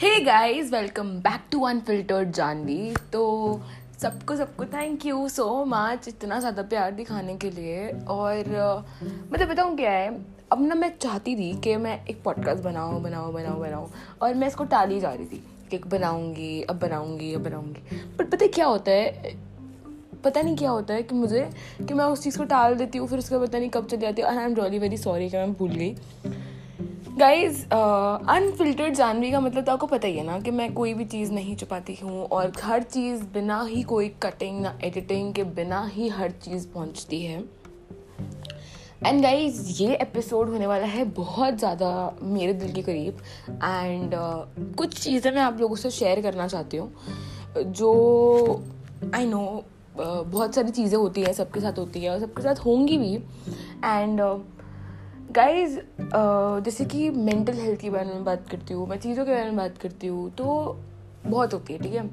Hey guys welcome back to unfiltered Janvi तो सबको सबको थैंक यू सो मच इतना ज़्यादा प्यार दिखाने के लिए। और uh, मतलब बताऊँ क्या है अब ना मैं चाहती थी कि मैं एक पॉडकास्ट बनाऊँ बनाऊँ बनाऊँ बनाऊँ। और मैं इसको टाली जा रही थी कि बनाऊँगी अब बनाऊँगी अब बनाऊँगी। बट पता क्या होता है पता नहीं क्या होता है कि मुझे कि मैं उस चीज़ को टाल देती हूँ फिर उसका पता नहीं कब चली जाती है। I am really very sorry कि मैं भूल गई। गाइज़ अनफिल्टर्ड जानवी का मतलब तो आपको पता ही है ना कि मैं कोई भी चीज़ नहीं छुपाती हूँ और हर चीज़ बिना ही कोई कटिंग ना एडिटिंग के बिना ही हर चीज़ पहुँचती है। एंड गाइज़ ये एपिसोड होने वाला है बहुत ज़्यादा मेरे दिल के करीब। एंड uh, कुछ चीज़ें मैं आप लोगों से शेयर करना चाहती हूँ जो आई नो uh, बहुत सारी चीज़ें होती हैं सबके साथ होती है और सबके साथ होंगी भी। एंड uh, गाइज़ uh, जैसे कि मेंटल हेल्थ के बारे में बात करती हूँ मैं चीज़ों के बारे में बात करती हूँ तो बहुत होती है ठीक है?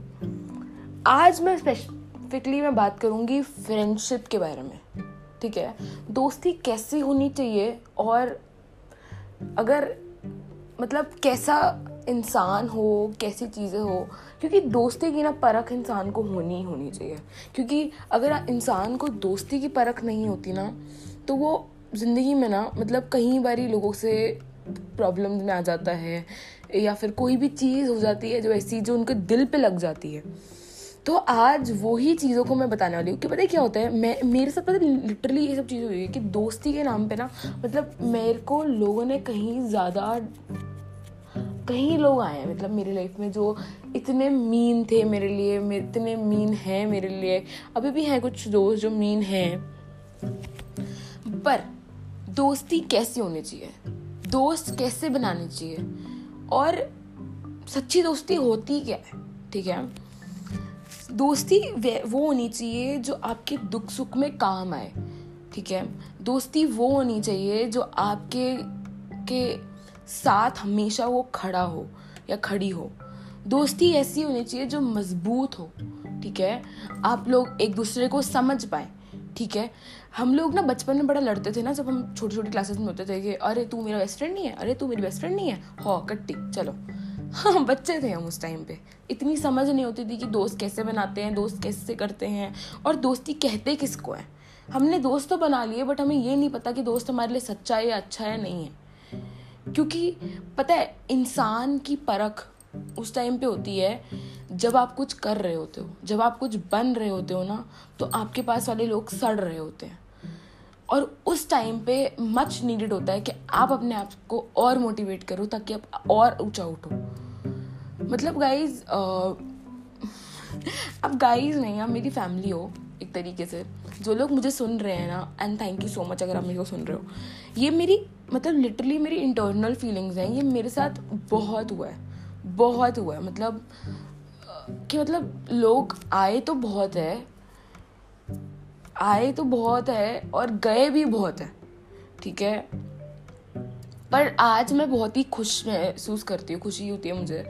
आज मैं स्पेसिफिकली मैं बात करूँगी फ्रेंडशिप के बारे में ठीक है? दोस्ती कैसी होनी चाहिए और अगर मतलब कैसा इंसान हो कैसी चीज़ें हो क्योंकि दोस्ती की ना परख इंसान को होनी ही होनी चाहिए। क्योंकि अगर इंसान को दोस्ती की परख नहीं होती ना तो वो ज़िंदगी में ना मतलब कई बारी लोगों से प्रॉब्लम में आ जाता है, या फिर कोई भी चीज़ हो जाती है जो ऐसी जो उनके दिल पे लग जाती है। तो आज वही चीज़ों को मैं बताने वाली हूँ कि पता क्या होता है? मैं, मेरे साथ पता लिटरली ये सब चीज़ हुई है कि दोस्ती के नाम पे ना मतलब मेरे को लोगों ने कहीं ज़्यादा, कहीं लोग आए हैं मतलब मेरी लाइफ में जो इतने मीन थे मेरे लिए मेरे इतने मीन हैं मेरे लिए, अभी भी हैं कुछ दोस्त जो मीन हैं। पर दोस्ती कैसी होनी चाहिए? दोस्त कैसे बनानी चाहिए? और सच्ची दोस्ती होती क्या है? ठीक है? दोस्ती वो होनी चाहिए जो आपके दुख सुख में काम आए। ठीक है? दोस्ती वो होनी चाहिए जो आपके, के साथ हमेशा वो खड़ा हो या खड़ी हो। दोस्ती ऐसी होनी चाहिए जो मज़बूत हो। ठीक है? आप लोग एक दूसरे को समझ पाए। ठीक है? हम लोग ना बचपन में बड़ा लड़ते थे ना, जब हम छोटी छोटी क्लासेस में होते थे कि, अरे, तू मेरा बेस्ट फ्रेंड नहीं है? अरे, तू मेरी बेस्ट फ्रेंड नहीं है? हो, कट्टी, चलो। हाँ बच्चे थे हम उस टाइम पे। इतनी समझ नहीं होती थी कि दोस्त कैसे बनाते हैं, दोस्त कैसे करते हैं, और दोस्ती कहते किसको है? हमने दोस्त तो बना लिए बट हमें ये नहीं पता कि दोस्त हमारे लिए सच्चा है या अच्छा है नहीं है। क्योंकि, पता है, इंसान की परख उस टाइम पे होती है जब आप कुछ कर रहे होते हो, जब आप कुछ बन रहे होते हो ना तो आपके पास वाले लोग सड़ रहे होते हैं। और उस टाइम पे मच नीडेड होता है कि आप अपने आप को और मोटिवेट करो ताकि आप और ऊँचा उठो। मतलब गाइज़ अब गाइज़ नहीं, आप मेरी फैमिली हो, एक तरीके से। जो लोग मुझे सुन रहे हैं ना and thank you so much अगर आप मेरे को सुन रहे हो। ये मेरी मतलब लिटरली मेरी इंटरनल फीलिंग्स हैं, ये मेरे साथ बहुत हुआ है, बहुत हुआ है। मतलब कि मतलब लोग आए तो बहुत है, आए तो बहुत है और गए भी बहुत है, ठीक है? पर आज मैं बहुत ही खुश महसूस करती हूँ, खुशी होती है मुझे,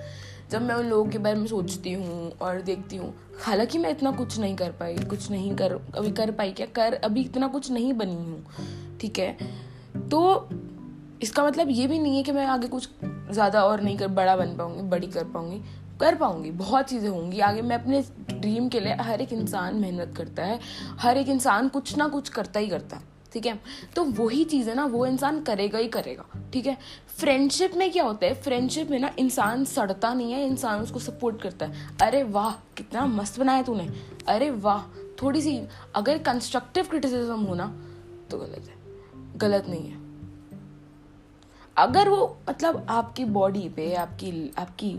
जब मैं उन लोगों के बारे में सोचती हूँ और देखती हूँ। हालाँकि मैं इतना कुछ नहीं कर पाई, कुछ नहीं कर, अभी कर पाई क्या? कर, अभी इतना कुछ नहीं बनी हूँ, ठीक है? तो इसका मतलब ये भी नहीं है कि मैं आगे कुछ ज़्यादा और नहीं कर, बड़ा बन पाऊँगी, बड़ी कर पाऊँगी। कर पाऊँगी, बहुत चीज़ें होंगी। आगे मैं अपने ड्रीम के लिए हर एक इंसान मेहनत करता है, हर एक इंसान कुछ ना कुछ करता ही करता है, ठीक है? तो वही चीज़ है ना, वो इंसान करेगा ही करेगा, ठीक है? फ्रेंडशिप में क्या होता है? फ्रेंडशिप में ना इंसान सड़ता नहीं है, इंसान उसको सपोर्ट करता है। अरे वाह, कितना मस्त बनाया तूने। अरे वाह, थोड़ी सी अगर कंस्ट्रक्टिव क्रिटिसिज्म हो ना तो गलत है। गलत नहीं है। अगर वो मतलब आपकी बॉडी पे, आपकी आपकी,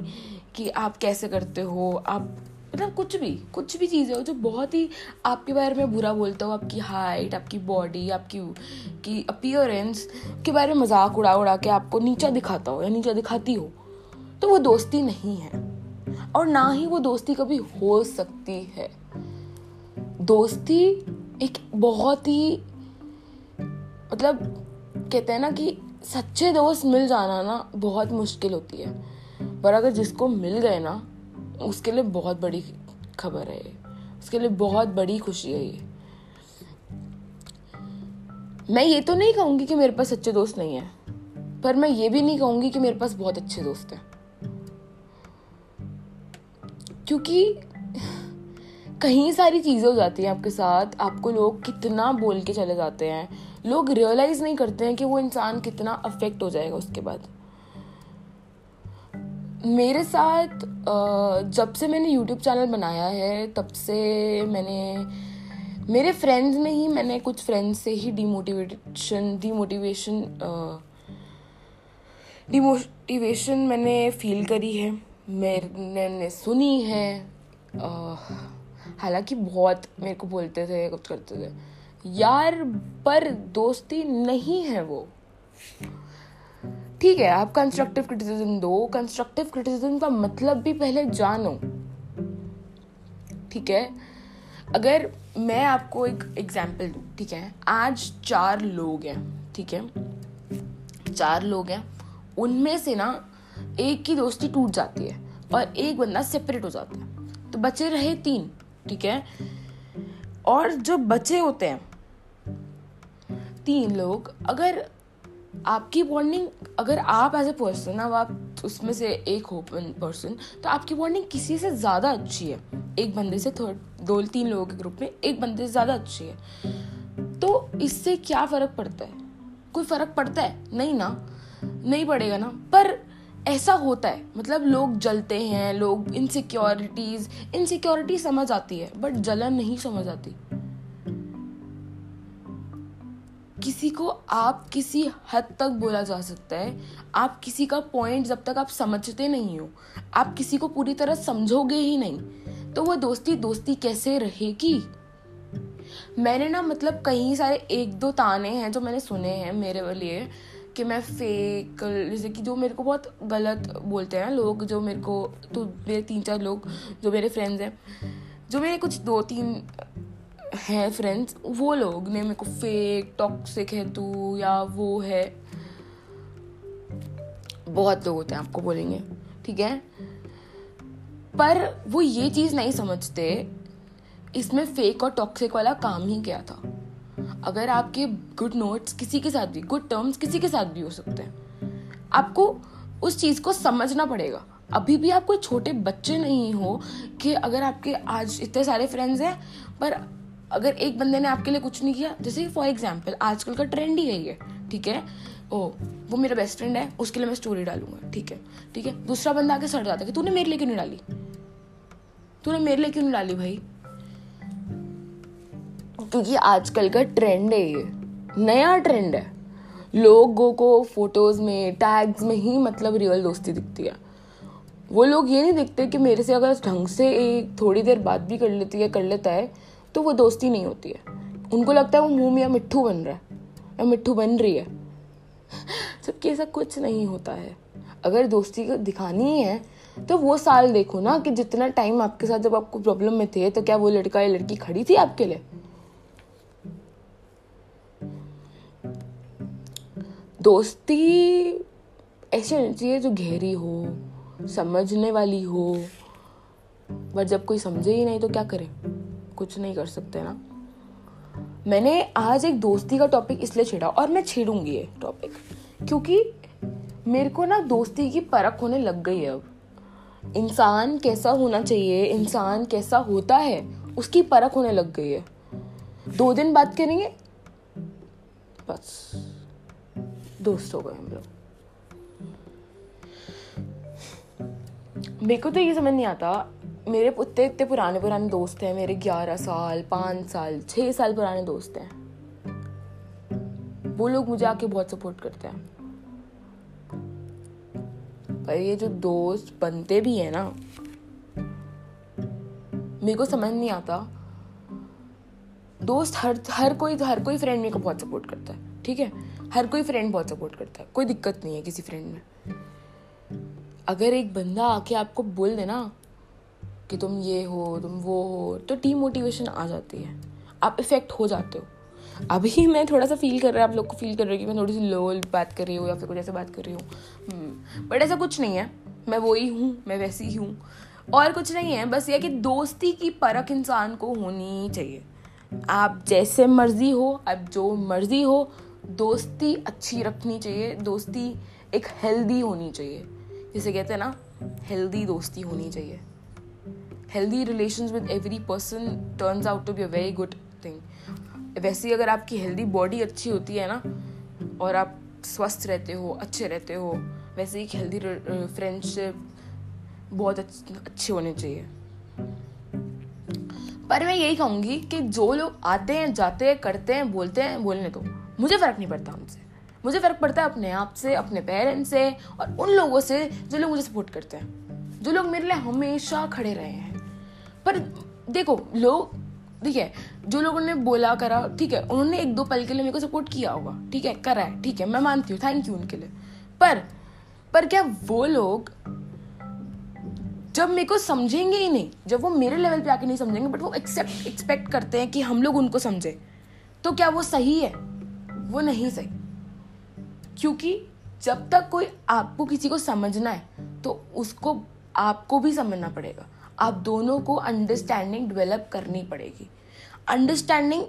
कि आप कैसे करते हो, आप मतलब कुछ भी कुछ भी चीज़ें हो जो बहुत ही आपके बारे में बुरा बोलता हो, आपकी हाइट आपकी बॉडी आपकी की अपियरेंस के बारे में मज़ाक उड़ा उड़ा के आपको नीचा दिखाता हो या नीचा दिखाती हो तो वो दोस्ती नहीं है। और ना ही वो दोस्ती कभी हो सकती है। दोस्ती एक बहुत ही मतलब कहते हैं ना कि सच्चे दोस्त मिल जाना ना बहुत मुश्किल होती है। पर अगर जिसको मिल गए ना, उसके लिए बहुत बड़ी खबर है ये। उसके लिए बहुत बड़ी खुशी है ये। मैं ये तो नहीं कहूँगी कि मेरे पास सच्चे दोस्त नहीं है, पर मैं ये भी नहीं कहूँगी कि मेरे पास बहुत अच्छे दोस्त हैं। क्योंकि कहीं सारी चीज़ें हो जाती हैं आपके साथ। आपको लोग कितना बोल के चले जाते हैं। लोग रियलाइज़ नहीं करते हैं कि वो इंसान कितना अफेक्ट हो जाएगा उसके बाद। मेरे साथ जब से मैंने यूट्यूब चैनल बनाया है, तब से मैंने, मेरे फ्रेंड्स में ही मैंने कुछ फ्रेंड्स से ही डीमोटिवेशन डीमोटिवेशन डीमोटिवेशन मैंने फील करी है। मैंने सुनी है। हालाँकि बहुत मेरे को बोलते थे कुछ करते थे। यार पर दोस्ती नहीं है वो। ठीक है आप कंस्ट्रक्टिव क्रिटिसिज्म दो। कंस्ट्रक्टिव क्रिटिसिज्म का मतलब भी पहले जानो। ठीक है? अगर मैं आपको एक एग्ज़ाम्पल दूँ ठीक है? आज चार लोग हैं ठीक है? चार लोग हैं। उनमें से ना एक की दोस्ती टूट जाती है और एक बंदा सेपरेट हो जाता है। तो बचे रहे तीन। ठीक है? और जो बचे होते हैं, तीन लोग, अगर आपकी बॉन्डिंग अगर आप एज ए पर्सन अब आप उसमें से एक हो पर्सन तो आपकी बॉन्डिंग किसी से ज़्यादा अच्छी है। एक बंदे से थर्ड दो, तीन लोगों के ग्रुप में एक बंदे से ज़्यादा अच्छी है। तो इससे क्या फ़र्क पड़ता है? कोई फ़र्क पड़ता है? नहीं ना। नहीं पड़ेगा ना। पर ऐसा होता है। मतलब लोग जलते हैं, लोग इनसिक्योरिटीज इनसिक्योरिटी समझ आती है बट जलन नहीं समझ आती। किसी को आप किसी हद तक बोला जा सकता है। आप किसी का पॉइंट जब तक आप समझते नहीं हो। आप किसी को पूरी तरह समझोगे ही नहीं। तो वो दोस्ती दोस्ती कैसे रहेगी? मैंने ना मतलब कई सारे एक दो ताने हैं जो मैंने सुने हैं मेरे लिए। कि मैं फेक जैसे कि जो मेरे को बहुत गलत बोलते हैं लोग, जो मेरे को तो मेरे तीन चार लोग, जो मेरे फ्रेंड्स हैं, जो मेरे कुछ दो तीन हैं फ्रेंड्स वो लोग ने मेरे को फेक टॉक्सिक है तू, या वो है। बहुत लोग होते हैं आपको बोलेंगे, ठीक है? पर वो ये चीज़ नहीं समझते, इसमें फेक और टॉक्सिक वाला काम ही क्या था? अगर आपके गुड नोट्स किसी के साथ भी गुड टर्म्स किसी के साथ भी हो सकते हैं। आपको उस चीज़ को समझना पड़ेगा। अभी भी आप कोई छोटे बच्चे नहीं हो कि अगर आपके आज इतने सारे फ्रेंड्स हैं, पर अगर एक बंदे ने आपके लिए कुछ नहीं किया, जैसे फॉर एग्ज़ाम्पल आजकल का ट्रेंड ही यही है, ठीक है? ओ, वो मेरा बेस्ट फ्रेंड है, उसके लिए मैं स्टोरी डालूँगा, ठीक है? ठीक है? दूसरा बंदा आके सड़ जाता है कि तूने मेरे लिए क्यों नहीं डाली? तूने मेरे लिए क्यों नहीं डाली भाई? क्योंकि आजकल का ट्रेंड है ये। नया ट्रेंड है। लोगों को फ़ोटोज़ में टैग्स में ही मतलब रियल दोस्ती दिखती है। वो लोग ये नहीं देखते कि मेरे से अगर ढंग से एक थोड़ी देर बात भी कर लेती है, कर लेता है तो वो दोस्ती नहीं होती है। उनको लगता है वो मुँह में या मिट्टू बन रहा है, या मिट्टू बन रही है। जबकि ऐसा कुछ नहीं होता है। अगर दोस्ती को दिखानी है तो वो साल देखो ना कि जितना टाइम आपके साथ जब आपको प्रॉब्लम में थे तो क्या वो लड़का या लड़की खड़ी थी आपके लिए? दोस्ती ऐसी होनी चाहिए जो गहरी हो, समझने वाली हो। पर जब कोई समझे ही नहीं तो क्या करे? कुछ नहीं कर सकते ना। मैंने आज एक दोस्ती का टॉपिक इसलिए छेड़ा और मैं छेड़ूँगी ये टॉपिक क्योंकि मेरे को ना दोस्ती की परख होने लग गई है अब। इंसान कैसा होना चाहिए, इंसान कैसा होता है, उसकी परख होने लग गई है। दो दिन बात करेंगे? बस। दोस्त हो गए हम लोग। मेरे को तो ये समझ नहीं आता, मेरे इतने इतने पुराने पुराने दोस्त हैं, मेरे ग्यारह साल, पाँच साल छः साल पुराने दोस्त हैं। वो लोग मुझे आके बहुत सपोर्ट करते हैं। पर ये जो दोस्त बनते भी हैं ना, मेरे को समझ नहीं आता। दोस्त हर हर कोई हर कोई फ्रेंड मेरे को बहुत सपोर्ट करता है, ठीक है? हर कोई फ्रेंड बहुत सपोर्ट करता है। कोई दिक्कत नहीं है किसी फ्रेंड में। अगर एक बंदा आके आपको बोल देना कि तुम ये हो तुम वो हो तो टीम मोटिवेशन आ जाती है। आप इफ़ेक्ट हो जाते हो। अभी मैं थोड़ा सा फील कर रहा है आप लोग को फील कर रहे हूँ कि मैं थोड़ी सी लो बात कर रही हूँ या फिर कुछ ऐसे बात कर रही हूँ। बट हम्म, ऐसा कुछ नहीं है। मैं वही हूँ मैं वैसी ही हूँ। और कुछ नहीं है बस ये कि दोस्ती की परख इंसान को होनी चाहिए। आप जैसे मर्ज़ी हो आप जो मर्ज़ी हो दोस्ती अच्छी रखनी चाहिए, दोस्ती एक हेल्दी होनी चाहिए। जिसे कहते हैं ना हेल्दी दोस्ती होनी चाहिए। Healthy relation with every person turns out to be a very good thing वैसे ही अगर आपकी हेल्दी बॉडी अच्छी होती है ना, और आप स्वस्थ रहते हो, अच्छे रहते हो, वैसे ही हेल्दी फ्रेंडशिप बहुत अच्छे होने चाहिए। पर मैं यही कहूँगी कि जो लोग आते हैं, जाते हैं, करते हैं, बोलते हैं, बोलने तो मुझे फ़र्क नहीं पड़ता उनसे। मुझे फ़र्क पड़ता है अपने आप से, अपने पेरेंट्स से और उन लोगों से जो लोग मुझे सपोर्ट करते हैं। जो लोग मेरे लिए हमेशा खड़े रहे हैं। पर देखो, लोग, ठीक है, जो लोगों ने बोला करा, ठीक है, उन्होंने एक दो पल के लिए मेरे को सपोर्ट किया होगा। ठीक है, करा है, ठीक है, मैं मानती हूँ थैंक यू उनके लिए। पर पर क्या वो लोग जब मेरे को समझेंगे ही नहीं, जब वो मेरे लेवल पे आके नहीं समझेंगे बट वो एक्सेप्ट एक्सपेक्ट करते हैं कि हम लोग उनको समझे तो क्या वो सही है? वो नहीं सही। क्योंकि जब तक कोई आपको किसी को समझना है तो उसको आपको भी समझना पड़ेगा। आप दोनों को अंडरस्टैंडिंग डेवलप करनी पड़ेगी। अंडरस्टैंडिंग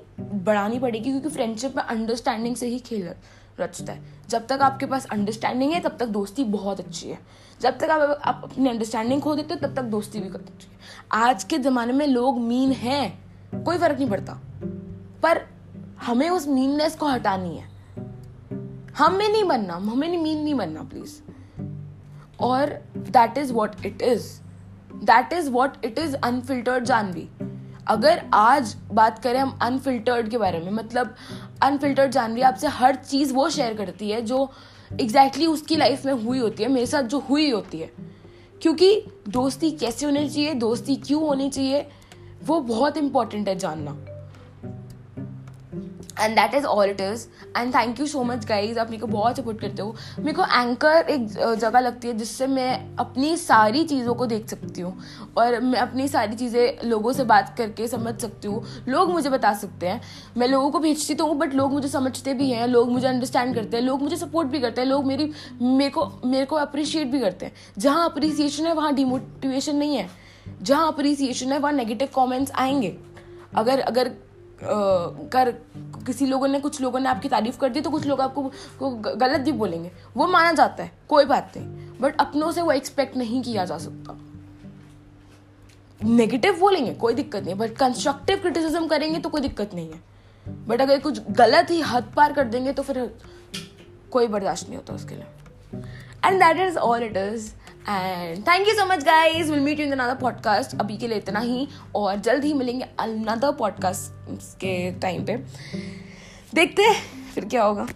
बढ़ानी पड़ेगी क्योंकि फ्रेंडशिप में अंडरस्टैंडिंग से ही खेल रचता है। जब तक आपके पास अंडरस्टैंडिंग है तब तक दोस्ती बहुत अच्छी है। जब तक आप, आप अपनी अंडरस्टैंडिंग खो देते हो तब तक दोस्ती भी करनी चाहिए आज के ज़माने में लोग मीन हैं कोई फ़र्क नहीं पड़ता। पर हमें उस मीननेस को हटानी है। हमें नहीं बनना, हमें नहीं मीन नहीं बनना प्लीज़ और that is what it is that is what it is unfiltered Janvi. अगर आज बात करें हम अनफिल्टर्ड के बारे में मतलब अनफिल्टर्ड जानवी आपसे हर चीज़ वो शेयर करती है जो एग्जैक्टली exactly उसकी लाइफ में हुई होती है, मेरे साथ जो हुई होती है। क्योंकि दोस्ती कैसे होनी चाहिए, दोस्ती क्यों होनी चाहिए, वो बहुत इंपॉर्टेंट है जानना। And that is all it is and thank you so much guys आप मेरे को बहुत सपोर्ट करते हो। मेरे को एंकर एक जगह लगती है जिससे मैं अपनी सारी चीज़ों को देख सकती हूँ। और मैं अपनी सारी चीज़ें लोगों से बात करके समझ सकती हूँ। लोग मुझे बता सकते हैं। मैं लोगों को भेजती तो हूँ बट लोग मुझे समझते भी हैं। लोग मुझे अंडरस्टैंड करते हैं। लोग मुझे सपोर्ट भी करते हैं। लोग मेरी, मेरे को मेरे को अप्रिशिएट भी करते हैं। जहाँ अप्रिसिएशन है, वहाँ डिमोटिवेशन नहीं है। जहाँ अप्रिसिएशन है, वहाँ नेगेटिव कॉमेंट्स आएँगे। अगर अगर कर, किसी लोगों ने, कुछ लोगों ने आपकी तारीफ़ कर दी तो कुछ लोग आपको गलत भी बोलेंगे। वो माना जाता है, कोई बात नहीं। बट अपनों से वो एक्सपेक्ट नहीं किया जा सकता। नेगेटिव बोलेंगे, कोई दिक्कत नहीं। बट कंस्ट्रक्टिव क्रिटिसिज्म करेंगे तो कोई दिक्कत नहीं है। बट अगर कुछ गलत ही हद पार कर देंगे तो फिर कोई बर्दाश्त नहीं होता उसके लिए। And that is all it is and thank you so much guys will meet in another podcast अभी के लिए इतना ही, और जल्द ही मिलेंगे अनदर पॉडकास्ट के टाइम पे। देखते फिर क्या होगा।